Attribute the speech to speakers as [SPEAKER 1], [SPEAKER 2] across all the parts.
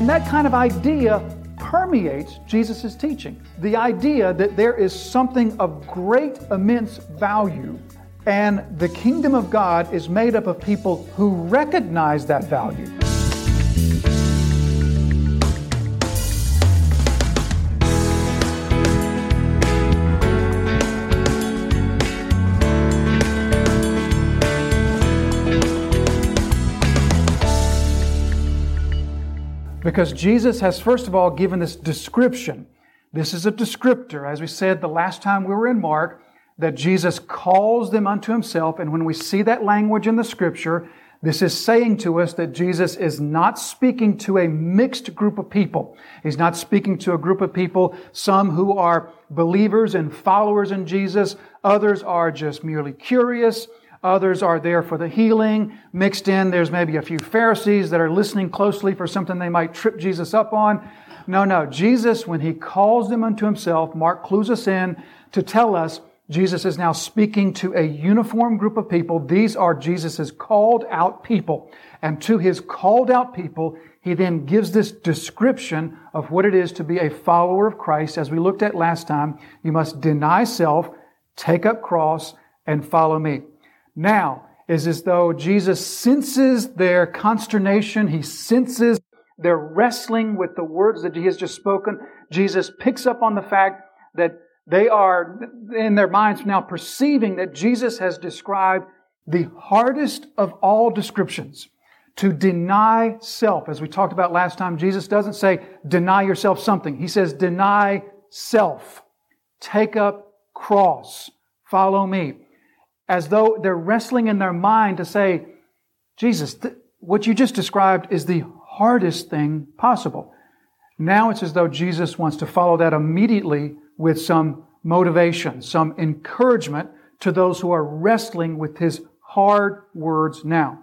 [SPEAKER 1] And that kind of idea permeates Jesus' teaching. The idea that there is something of great, immense value, and the kingdom of God is made up of people who recognize that value. Because Jesus has, first of all, given this description. This is a descriptor, as we said the last time we were in Mark, that Jesus calls them unto himself. And when we see that language in the scripture, this is saying to us that Jesus is not speaking to a mixed group of people. He's not speaking to a group of people, some who are believers and followers in Jesus, others are just merely curious, Others are there for the healing. Mixed in, there's maybe a few Pharisees that are listening closely for something they might trip Jesus up on. No, no. Jesus, when he calls them unto himself, Mark clues us in to tell us Jesus is now speaking to a uniform group of people. These are Jesus' called out people. And to his called out people, he then gives this description of what it is to be a follower of Christ. As we looked at last time, you must deny self, take up cross, and follow me now is as though Jesus senses their consternation. He senses their wrestling with the words that he has just spoken. Jesus picks up on the fact that they are in their minds now perceiving that Jesus has described the hardest of all descriptions to deny self. As we talked about last time, Jesus doesn't say deny yourself something. He says deny self. Take up cross. Follow me as though they're wrestling in their mind to say, Jesus, th- what you just described is the hardest thing possible. Now it's as though Jesus wants to follow that immediately with some motivation, some encouragement to those who are wrestling with his hard words now.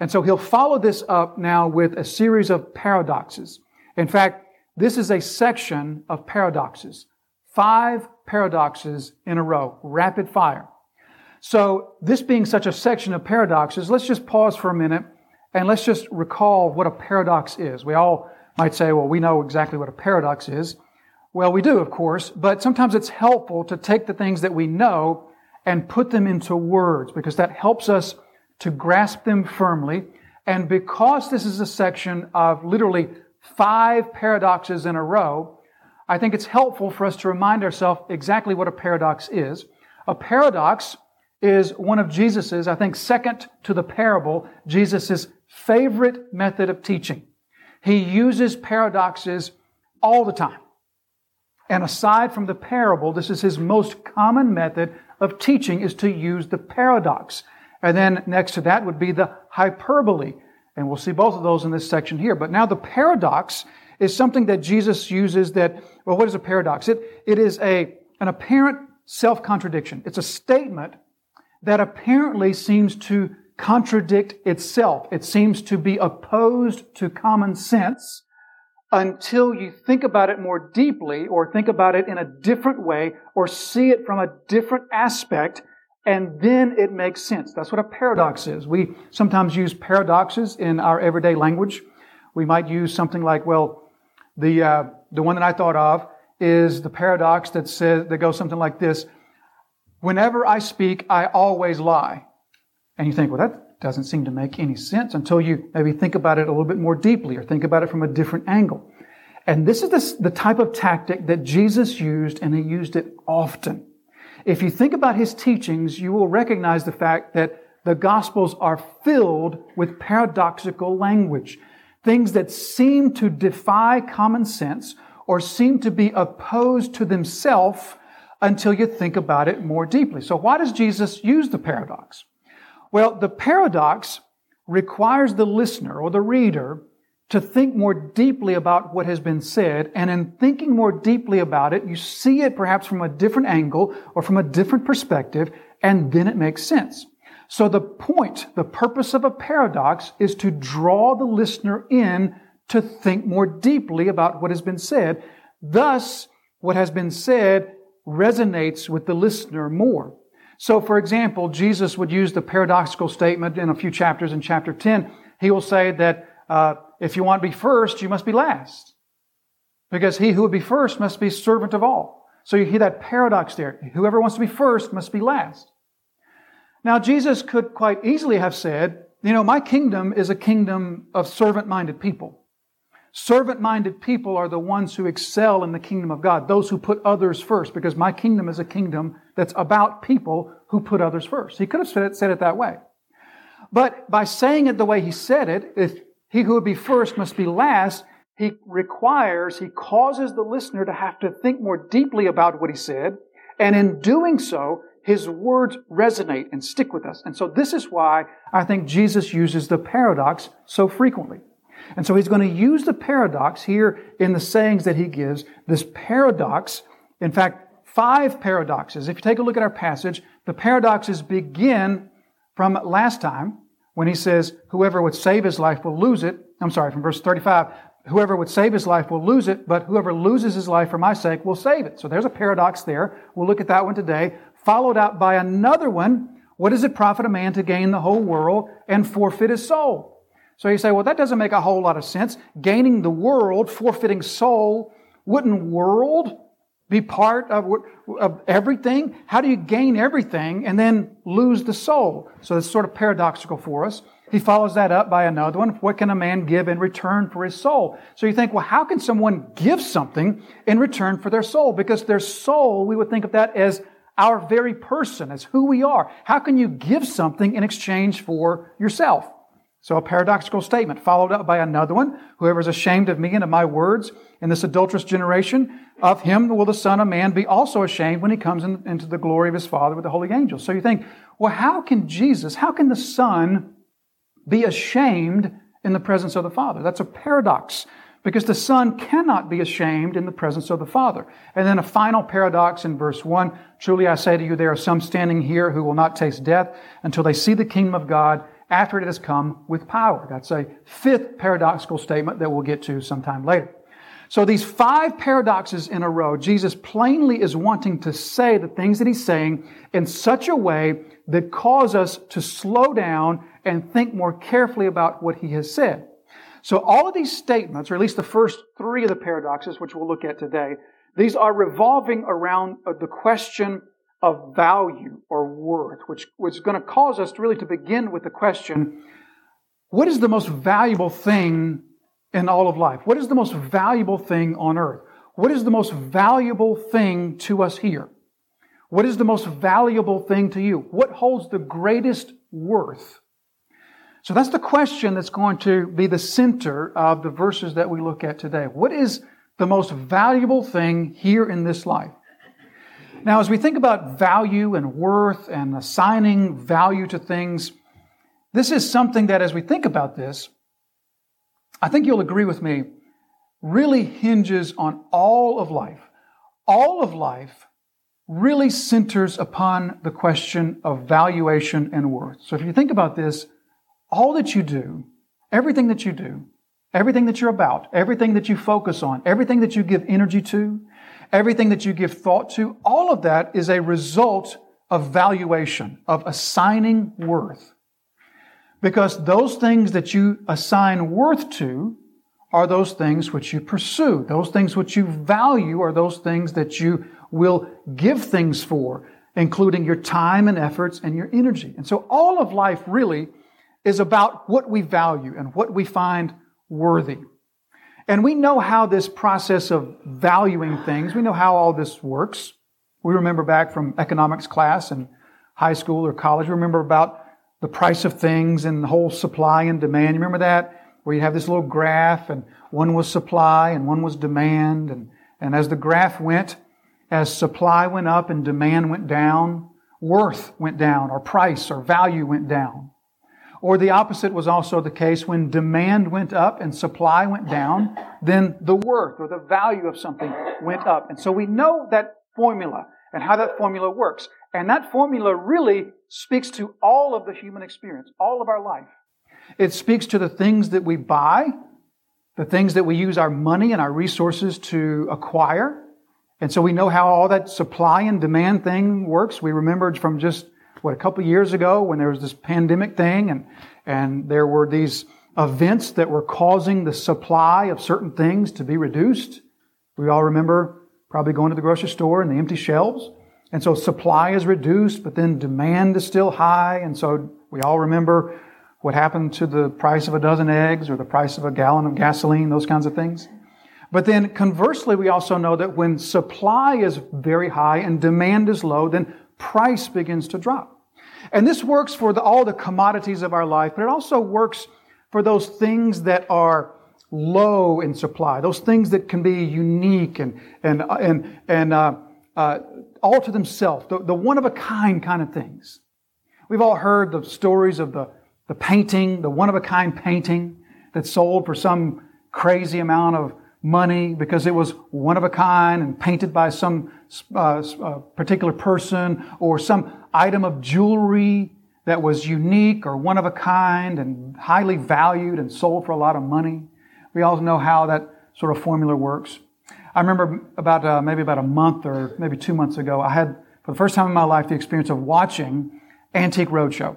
[SPEAKER 1] And so he'll follow this up now with a series of paradoxes. In fact, this is a section of paradoxes. Five paradoxes in a row, rapid fire. So, this being such a section of paradoxes, let's just pause for a minute and let's just recall what a paradox is. We all might say, well, we know exactly what a paradox is. Well, we do, of course, but sometimes it's helpful to take the things that we know and put them into words because that helps us to grasp them firmly. And because this is a section of literally five paradoxes in a row, I think it's helpful for us to remind ourselves exactly what a paradox is. A paradox is one of Jesus's, I think second to the parable, Jesus's favorite method of teaching. He uses paradoxes all the time. And aside from the parable, this is his most common method of teaching is to use the paradox. And then next to that would be the hyperbole. And we'll see both of those in this section here. But now the paradox is something that Jesus uses that, well, what is a paradox? It, it is a, an apparent self-contradiction. It's a statement that apparently seems to contradict itself. It seems to be opposed to common sense until you think about it more deeply or think about it in a different way or see it from a different aspect and then it makes sense. That's what a paradox is. We sometimes use paradoxes in our everyday language. We might use something like, well, the, uh, the one that I thought of is the paradox that says, that goes something like this. Whenever I speak, I always lie. And you think, well, that doesn't seem to make any sense until you maybe think about it a little bit more deeply or think about it from a different angle. And this is the, the type of tactic that Jesus used, and he used it often. If you think about his teachings, you will recognize the fact that the Gospels are filled with paradoxical language. Things that seem to defy common sense or seem to be opposed to themselves until you think about it more deeply. So why does Jesus use the paradox? Well, the paradox requires the listener or the reader to think more deeply about what has been said. And in thinking more deeply about it, you see it perhaps from a different angle or from a different perspective, and then it makes sense. So the point, the purpose of a paradox is to draw the listener in to think more deeply about what has been said. Thus, what has been said resonates with the listener more. So, for example, Jesus would use the paradoxical statement in a few chapters in chapter 10. He will say that uh, if you want to be first, you must be last. Because he who would be first must be servant of all. So you hear that paradox there. Whoever wants to be first must be last. Now, Jesus could quite easily have said, you know, my kingdom is a kingdom of servant minded people. Servant minded people are the ones who excel in the kingdom of God, those who put others first, because my kingdom is a kingdom that's about people who put others first. He could have said it, said it that way. But by saying it the way he said it, if he who would be first must be last, he requires, he causes the listener to have to think more deeply about what he said, and in doing so, his words resonate and stick with us. And so this is why I think Jesus uses the paradox so frequently. And so he's going to use the paradox here in the sayings that he gives. This paradox, in fact, five paradoxes. If you take a look at our passage, the paradoxes begin from last time when he says, Whoever would save his life will lose it. I'm sorry, from verse 35. Whoever would save his life will lose it, but whoever loses his life for my sake will save it. So there's a paradox there. We'll look at that one today followed out by another one. What does it profit a man to gain the whole world and forfeit his soul? So you say, well, that doesn't make a whole lot of sense. Gaining the world, forfeiting soul. Wouldn't world be part of, of everything? How do you gain everything and then lose the soul? So it's sort of paradoxical for us. He follows that up by another one. What can a man give in return for his soul? So you think, well, how can someone give something in return for their soul? Because their soul, we would think of that as our very person, as who we are. How can you give something in exchange for yourself? So a paradoxical statement followed up by another one. Whoever is ashamed of me and of my words in this adulterous generation, of him will the Son of Man be also ashamed when he comes in, into the glory of his Father with the holy angels. So you think, well, how can Jesus, how can the Son be ashamed in the presence of the Father? That's a paradox because the Son cannot be ashamed in the presence of the Father. And then a final paradox in verse 1 Truly I say to you, there are some standing here who will not taste death until they see the kingdom of God after it has come with power. That's a fifth paradoxical statement that we'll get to sometime later. So these five paradoxes in a row, Jesus plainly is wanting to say the things that he's saying in such a way that cause us to slow down and think more carefully about what he has said. So all of these statements, or at least the first three of the paradoxes, which we'll look at today, these are revolving around the question of value or worth, which was going to cause us to really to begin with the question, what is the most valuable thing in all of life? What is the most valuable thing on earth? What is the most valuable thing to us here? What is the most valuable thing to you? What holds the greatest worth? So that's the question that's going to be the center of the verses that we look at today. What is the most valuable thing here in this life? Now, as we think about value and worth and assigning value to things, this is something that, as we think about this, I think you'll agree with me, really hinges on all of life. All of life really centers upon the question of valuation and worth. So if you think about this, all that you do, everything that you do, everything that you're about, everything that you focus on, everything that you give energy to, everything that you give thought to, all of that is a result of valuation, of assigning worth. Because those things that you assign worth to are those things which you pursue. Those things which you value are those things that you will give things for, including your time and efforts and your energy. And so all of life really is about what we value and what we find worthy. And we know how this process of valuing things, we know how all this works. We remember back from economics class in high school or college, we remember about the price of things and the whole supply and demand. You remember that? Where you have this little graph and one was supply and one was demand. And, and as the graph went, as supply went up and demand went down, worth went down or price or value went down. Or the opposite was also the case when demand went up and supply went down, then the worth or the value of something went up. And so we know that formula and how that formula works. And that formula really speaks to all of the human experience, all of our life. It speaks to the things that we buy, the things that we use our money and our resources to acquire. And so we know how all that supply and demand thing works. We remembered from just what, a couple years ago when there was this pandemic thing and, and there were these events that were causing the supply of certain things to be reduced. We all remember probably going to the grocery store and the empty shelves. And so supply is reduced, but then demand is still high. And so we all remember what happened to the price of a dozen eggs or the price of a gallon of gasoline, those kinds of things. But then conversely, we also know that when supply is very high and demand is low, then price begins to drop. And this works for the, all the commodities of our life, but it also works for those things that are low in supply, those things that can be unique and, and, and, and uh, uh, all to themselves, the, the one of a kind kind of things. We've all heard the stories of the, the painting, the one of a kind painting that sold for some crazy amount of money because it was one of a kind and painted by some uh, uh, particular person or some item of jewelry that was unique or one of a kind and highly valued and sold for a lot of money. We all know how that sort of formula works. I remember about uh, maybe about a month or maybe two months ago, I had for the first time in my life the experience of watching Antique Roadshow.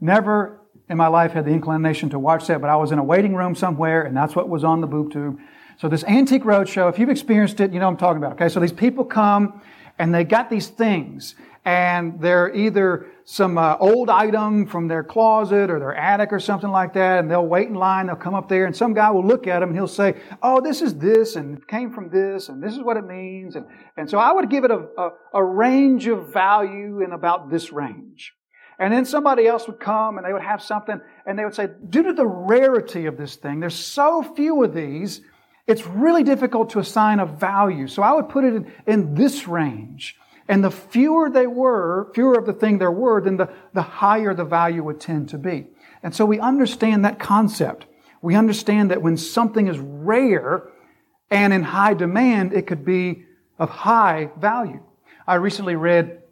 [SPEAKER 1] Never in my life had the inclination to watch that, but I was in a waiting room somewhere, and that's what was on the boob tube. So this Antique Roadshow, if you've experienced it, you know what I'm talking about. Okay, so these people come and they got these things, and they're either some uh, old item from their closet or their attic or something like that, and they'll wait in line, they'll come up there, and some guy will look at them and he'll say, Oh, this is this, and it came from this, and this is what it means. And, and so I would give it a, a, a range of value in about this range. And then somebody else would come and they would have something, and they would say, Due to the rarity of this thing, there's so few of these, it's really difficult to assign a value. So I would put it in, in this range. And the fewer they were, fewer of the thing there were, then the, the higher the value would tend to be. And so we understand that concept. We understand that when something is rare and in high demand, it could be of high value. I recently read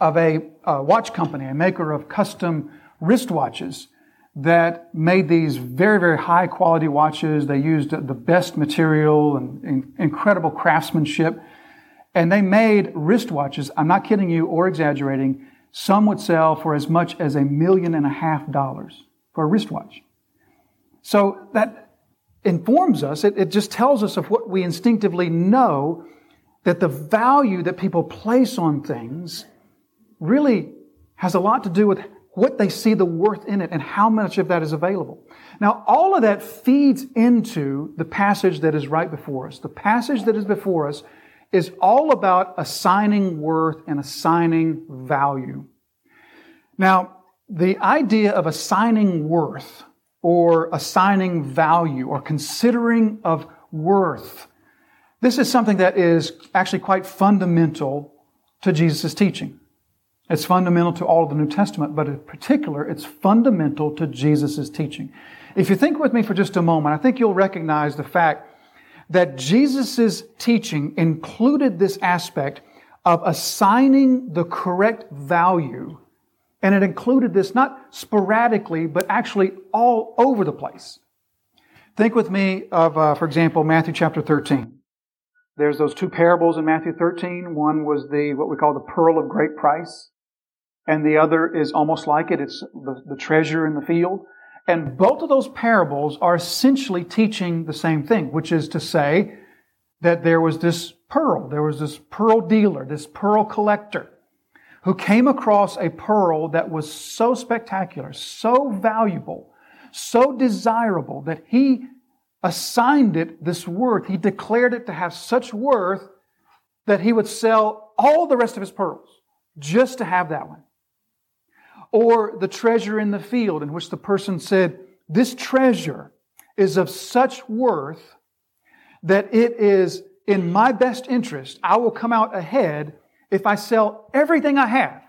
[SPEAKER 1] of a, a watch company, a maker of custom wristwatches that made these very, very high quality watches. They used the best material and, incredible craftsmanship and they made wristwatches, I'm not kidding you or exaggerating, some would sell for as much as a million and a half dollars for a wristwatch. So that informs us, it, it just tells us of what we instinctively know that the value that people place on things really has a lot to do with what they see the worth in it and how much of that is available. Now, all of that feeds into the passage that is right before us. The passage that is before us is all about assigning worth and assigning value. Now, the idea of assigning worth or assigning value or considering of worth, this is something that is actually quite fundamental to Jesus' teaching. It's fundamental to all of the New Testament, but in particular, it's fundamental to Jesus' teaching. If you think with me for just a moment, I think you'll recognize the fact that Jesus' teaching included this aspect of assigning the correct value. And it included this not sporadically, but actually all over the place. Think with me of, uh, for example, Matthew chapter 13. There's those two parables in Matthew 13. One was the, what we call the pearl of great price. And the other is almost like it. It's the, the treasure in the field. And both of those parables are essentially teaching the same thing, which is to say that there was this pearl, there was this pearl dealer, this pearl collector, who came across a pearl that was so spectacular, so valuable, so desirable that he assigned it this worth. He declared it to have such worth that he would sell all the rest of his pearls just to have that one. Or the treasure in the field, in which the person said, This treasure is of such worth that it is in my best interest. I will come out ahead if I sell everything I have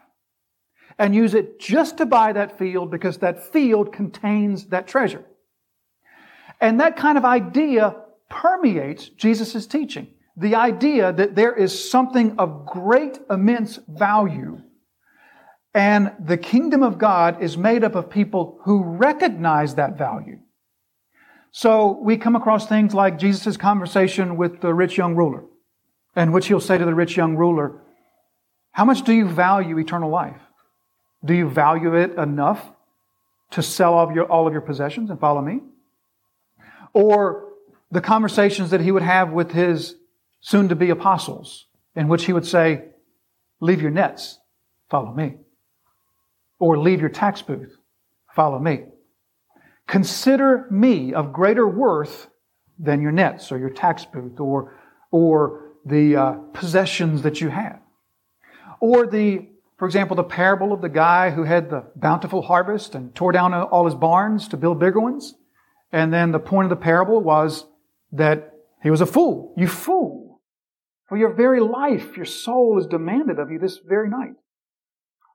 [SPEAKER 1] and use it just to buy that field because that field contains that treasure. And that kind of idea permeates Jesus' teaching. The idea that there is something of great, immense value and the kingdom of God is made up of people who recognize that value. So we come across things like Jesus' conversation with the rich young ruler, in which he'll say to the rich young ruler, How much do you value eternal life? Do you value it enough to sell all of your, all of your possessions and follow me? Or the conversations that he would have with his soon to be apostles, in which he would say, Leave your nets, follow me. Or leave your tax booth, follow me. Consider me of greater worth than your nets or your tax booth or, or the uh, possessions that you have. Or the, for example, the parable of the guy who had the bountiful harvest and tore down all his barns to build bigger ones. And then the point of the parable was that he was a fool. You fool. For your very life, your soul is demanded of you this very night.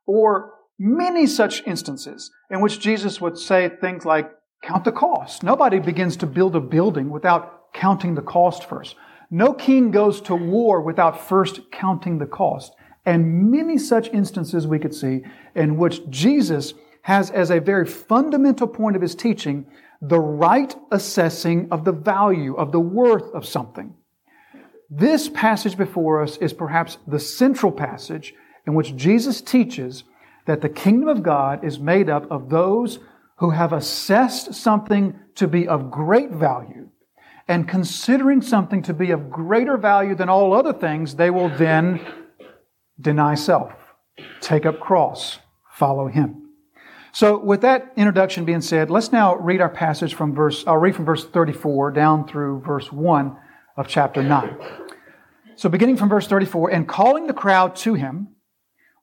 [SPEAKER 1] Or many such instances in which Jesus would say things like, count the cost. Nobody begins to build a building without counting the cost first. No king goes to war without first counting the cost. And many such instances we could see in which Jesus has as a very fundamental point of his teaching the right assessing of the value, of the worth of something. This passage before us is perhaps the central passage in which Jesus teaches that the kingdom of God is made up of those who have assessed something to be of great value and considering something to be of greater value than all other things, they will then deny self, take up cross, follow him. So, with that introduction being said, let's now read our passage from verse, I'll read from verse 34 down through verse 1 of chapter 9. So, beginning from verse 34, and calling the crowd to him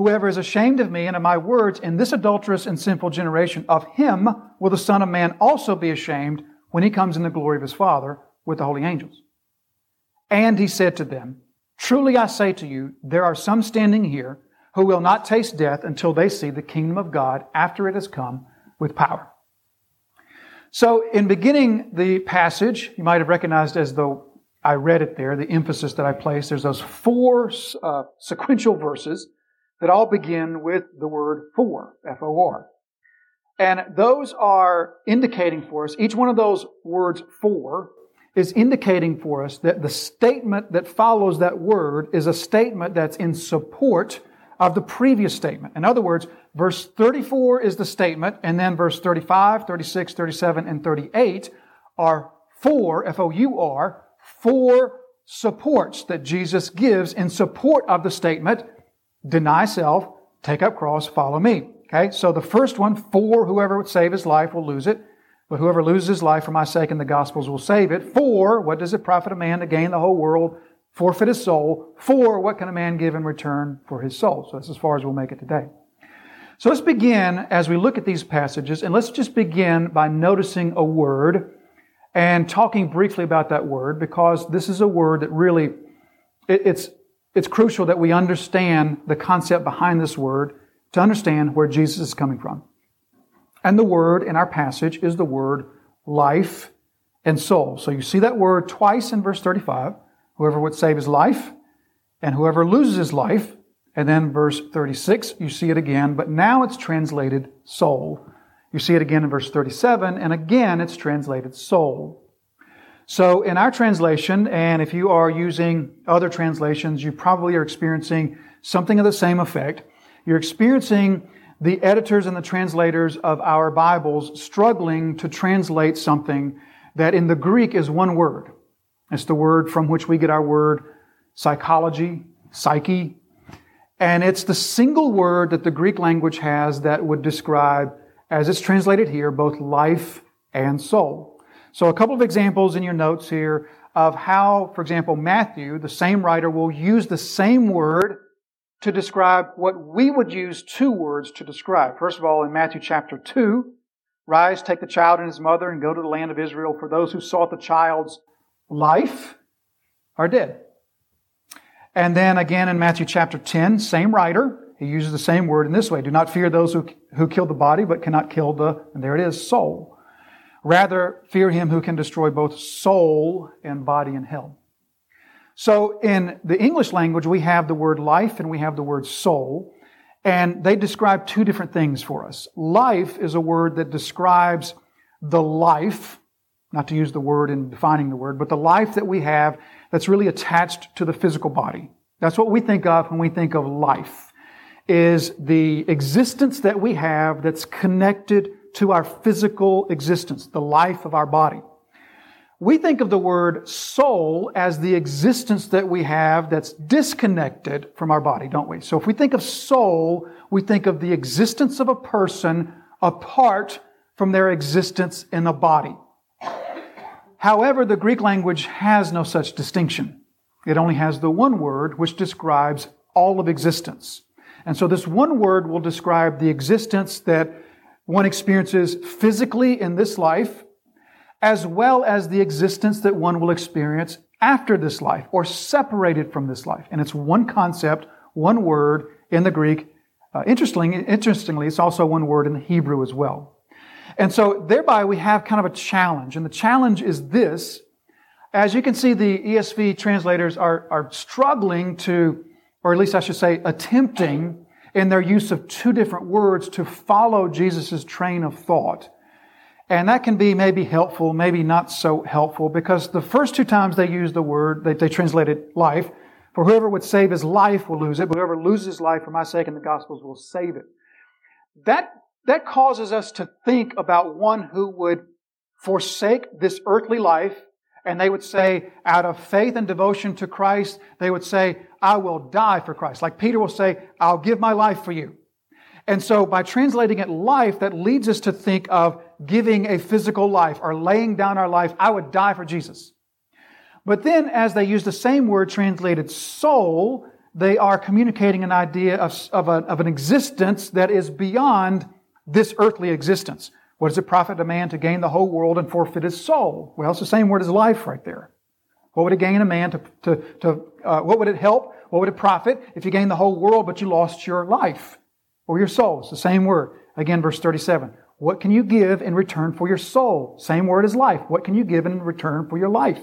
[SPEAKER 1] whoever is ashamed of me and of my words in this adulterous and sinful generation, of him will the Son of Man also be ashamed when he comes in the glory of his Father with the holy angels. And he said to them, Truly I say to you, there are some standing here who will not taste death until they see the kingdom of God after it has come with power. So, in beginning the passage, you might have recognized as though I read it there, the emphasis that I placed, there's those four uh, sequential verses that all begin with the word for, F-O-R. And those are indicating for us, each one of those words for is indicating for us that the statement that follows that word is a statement that's in support of the previous statement. In other words, verse 34 is the statement, and then verse 35, 36, 37, and 38 are four, F-O-U-R, four supports that Jesus gives in support of the statement, deny self, take up cross, follow me. Okay, so the first one, for whoever would save his life will lose it, but whoever loses his life for my sake and the gospel's will save it. For what does it profit a man to gain the whole world forfeit his soul. For what can a man give in return for his soul? So that's as far as we'll make it today. So let's begin as we look at these passages, and let's just begin by noticing a word and talking briefly about that word because this is a word that really, it, it's, it's crucial that we understand the concept behind this word to understand where Jesus is coming from. And the word in our passage is the word life and soul. So you see that word twice in verse 35 whoever would save his life, and whoever loses his life. And then verse 36, you see it again, but now it's translated soul. You see it again in verse 37, and again it's translated soul. So in our translation, and if you are using other translations, you probably are experiencing something of the same effect. You're experiencing the editors and the translators of our Bibles struggling to translate something that in the Greek is one word. It's the word from which we get our word psychology, psyche. And it's the single word that the Greek language has that would describe, as it's translated here, both life and soul. So a couple of examples in your notes here of how, for example, Matthew, the same writer, will use the same word to describe what we would use two words to describe. First of all, in Matthew chapter 2, rise, take the child and his mother and go to the land of Israel for those who sought the child's life are dead. And then again in Matthew chapter 10, same writer, he uses the same word in this way. Do not fear those who, who kill the body, but cannot kill the, and there it is, soul. Rather, fear him who can destroy both soul and body in hell. So in the English language, we have the word life and we have the word soul. And they describe two different things for us. Life is a word that describes the life, not to use the word in defining the word, but the life that we have that's really attached to the physical body. That's what we think of when we think of life, is the existence that we have that's connected to our physical existence, the life of our body. We think of the word soul as the existence that we have that's disconnected from our body, don't we? So if we think of soul, we think of the existence of a person apart from their existence in a body. However, the Greek language has no such distinction. It only has the one word which describes all of existence. And so this one word will describe the existence that one experiences physically in this life as well as the existence that one will experience after this life or separated from this life. And it's one concept, one word in the Greek. Uh, interestingly, interestingly, it's also one word in the Hebrew as well. And so thereby we have kind of a challenge. And the challenge is this. As you can see, the ESV translators are, are struggling to, or at least I should say, attempting in their use of two different words to follow Jesus' train of thought. And that can be maybe helpful, maybe not so helpful, because the first two times they use the word, they, they translated life. For whoever would save his life will lose it, but whoever loses his life for my sake in the Gospels will save it. That, that causes us to think about one who would forsake this earthly life, and they would say, out of faith and devotion to Christ, they would say, I will die for Christ. Like Peter will say, I'll give my life for you. And so by translating it life, that leads us to think of giving a physical life or laying down our life. I would die for Jesus. But then, as they use the same word translated soul, they are communicating an idea of, of, a, of an existence that is beyond this earthly existence. What does it profit a man to gain the whole world and forfeit his soul? Well, it's the same word as life right there. What would it gain a man to, to, to uh, what would it help? What would it profit if you gained the whole world but you lost your life or your soul? It's the same word. Again, verse 37. What can you give in return for your soul? Same word as life. What can you give in return for your life?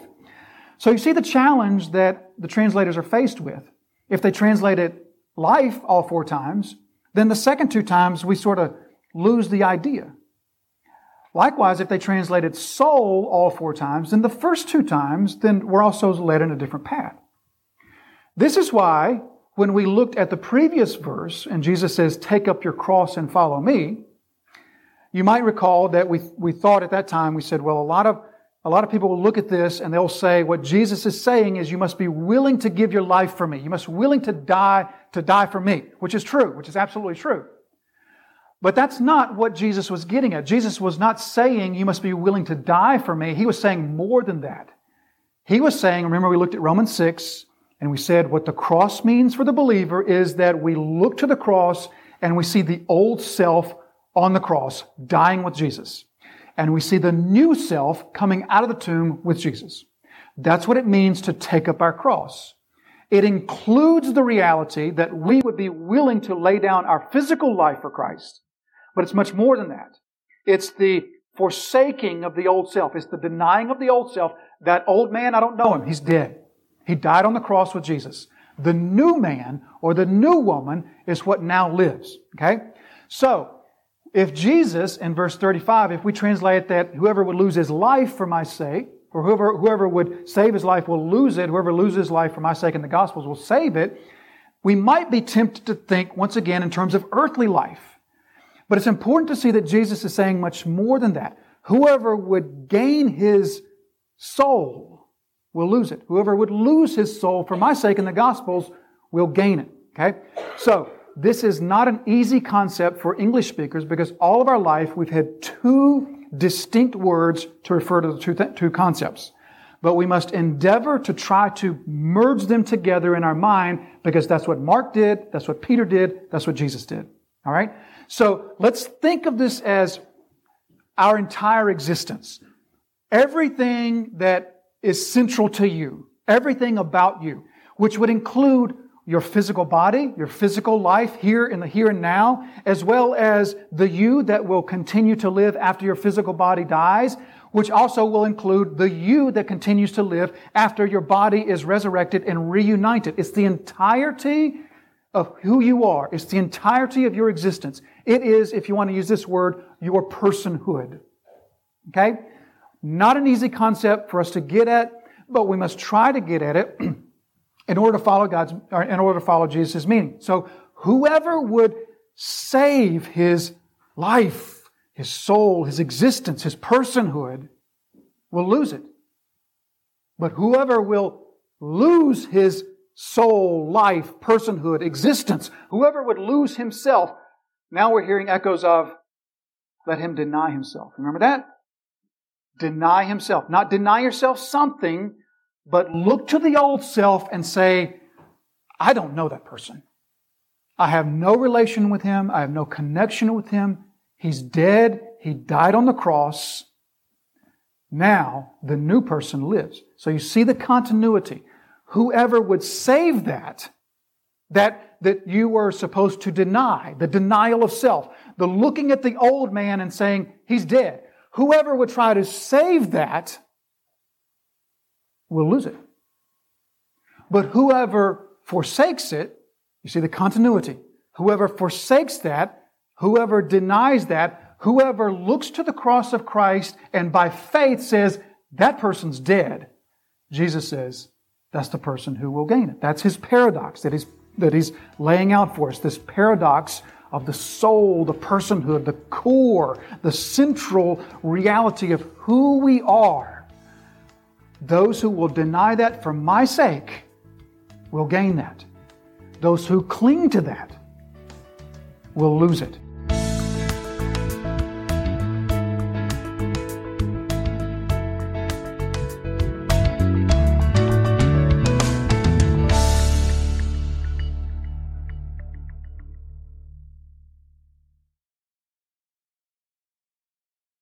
[SPEAKER 1] So you see the challenge that the translators are faced with. If they translated life all four times, then the second two times we sort of lose the idea. Likewise, if they translated soul all four times, then the first two times, then we're also led in a different path. This is why when we looked at the previous verse and Jesus says, take up your cross and follow me, you might recall that we, we thought at that time, we said, well, a lot of a lot of people will look at this and they'll say, what Jesus is saying is you must be willing to give your life for me. You must be willing to die, to die for me, which is true, which is absolutely true. But that's not what Jesus was getting at. Jesus was not saying you must be willing to die for me. He was saying more than that. He was saying, remember we looked at Romans 6 and we said what the cross means for the believer is that we look to the cross and we see the old self on the cross, dying with Jesus. And we see the new self coming out of the tomb with Jesus. That's what it means to take up our cross. It includes the reality that we would be willing to lay down our physical life for Christ. But it's much more than that. It's the forsaking of the old self. It's the denying of the old self. That old man, I don't know him. He's dead. He died on the cross with Jesus. The new man or the new woman is what now lives. Okay? So, if Jesus, in verse 35, if we translate that whoever would lose his life for my sake, or whoever, whoever would save his life will lose it, whoever loses his life for my sake in the Gospels will save it, we might be tempted to think, once again, in terms of earthly life. But it's important to see that Jesus is saying much more than that. Whoever would gain his soul will lose it. Whoever would lose his soul for my sake in the Gospels will gain it. Okay? So, this is not an easy concept for English speakers because all of our life we've had two distinct words to refer to the two, th- two concepts. But we must endeavor to try to merge them together in our mind because that's what Mark did, that's what Peter did, that's what Jesus did. All right? So let's think of this as our entire existence. Everything that is central to you, everything about you, which would include your physical body, your physical life here in the here and now, as well as the you that will continue to live after your physical body dies, which also will include the you that continues to live after your body is resurrected and reunited. It's the entirety of who you are. It's the entirety of your existence. It is, if you want to use this word, your personhood. Okay? Not an easy concept for us to get at, but we must try to get at it in order to follow God's, in order to follow Jesus' meaning. So whoever would save his life, his soul, his existence, his personhood, will lose it. But whoever will lose his soul, life, personhood, existence, whoever would lose himself, now we're hearing echoes of, let him deny himself. Remember that? Deny himself. Not deny yourself something, but look to the old self and say, I don't know that person. I have no relation with him. I have no connection with him. He's dead. He died on the cross. Now the new person lives. So you see the continuity. Whoever would save that, that, that you were supposed to deny, the denial of self, the looking at the old man and saying, he's dead. Whoever would try to save that will lose it. But whoever forsakes it, you see the continuity. Whoever forsakes that, whoever denies that, whoever looks to the cross of Christ and by faith says, that person's dead, Jesus says, that's the person who will gain it. That's his paradox that he's, that he's laying out for us. This paradox of the soul, the personhood, the core, the central reality of who we are those who will deny that for my sake will gain that. Those who cling to that will lose it.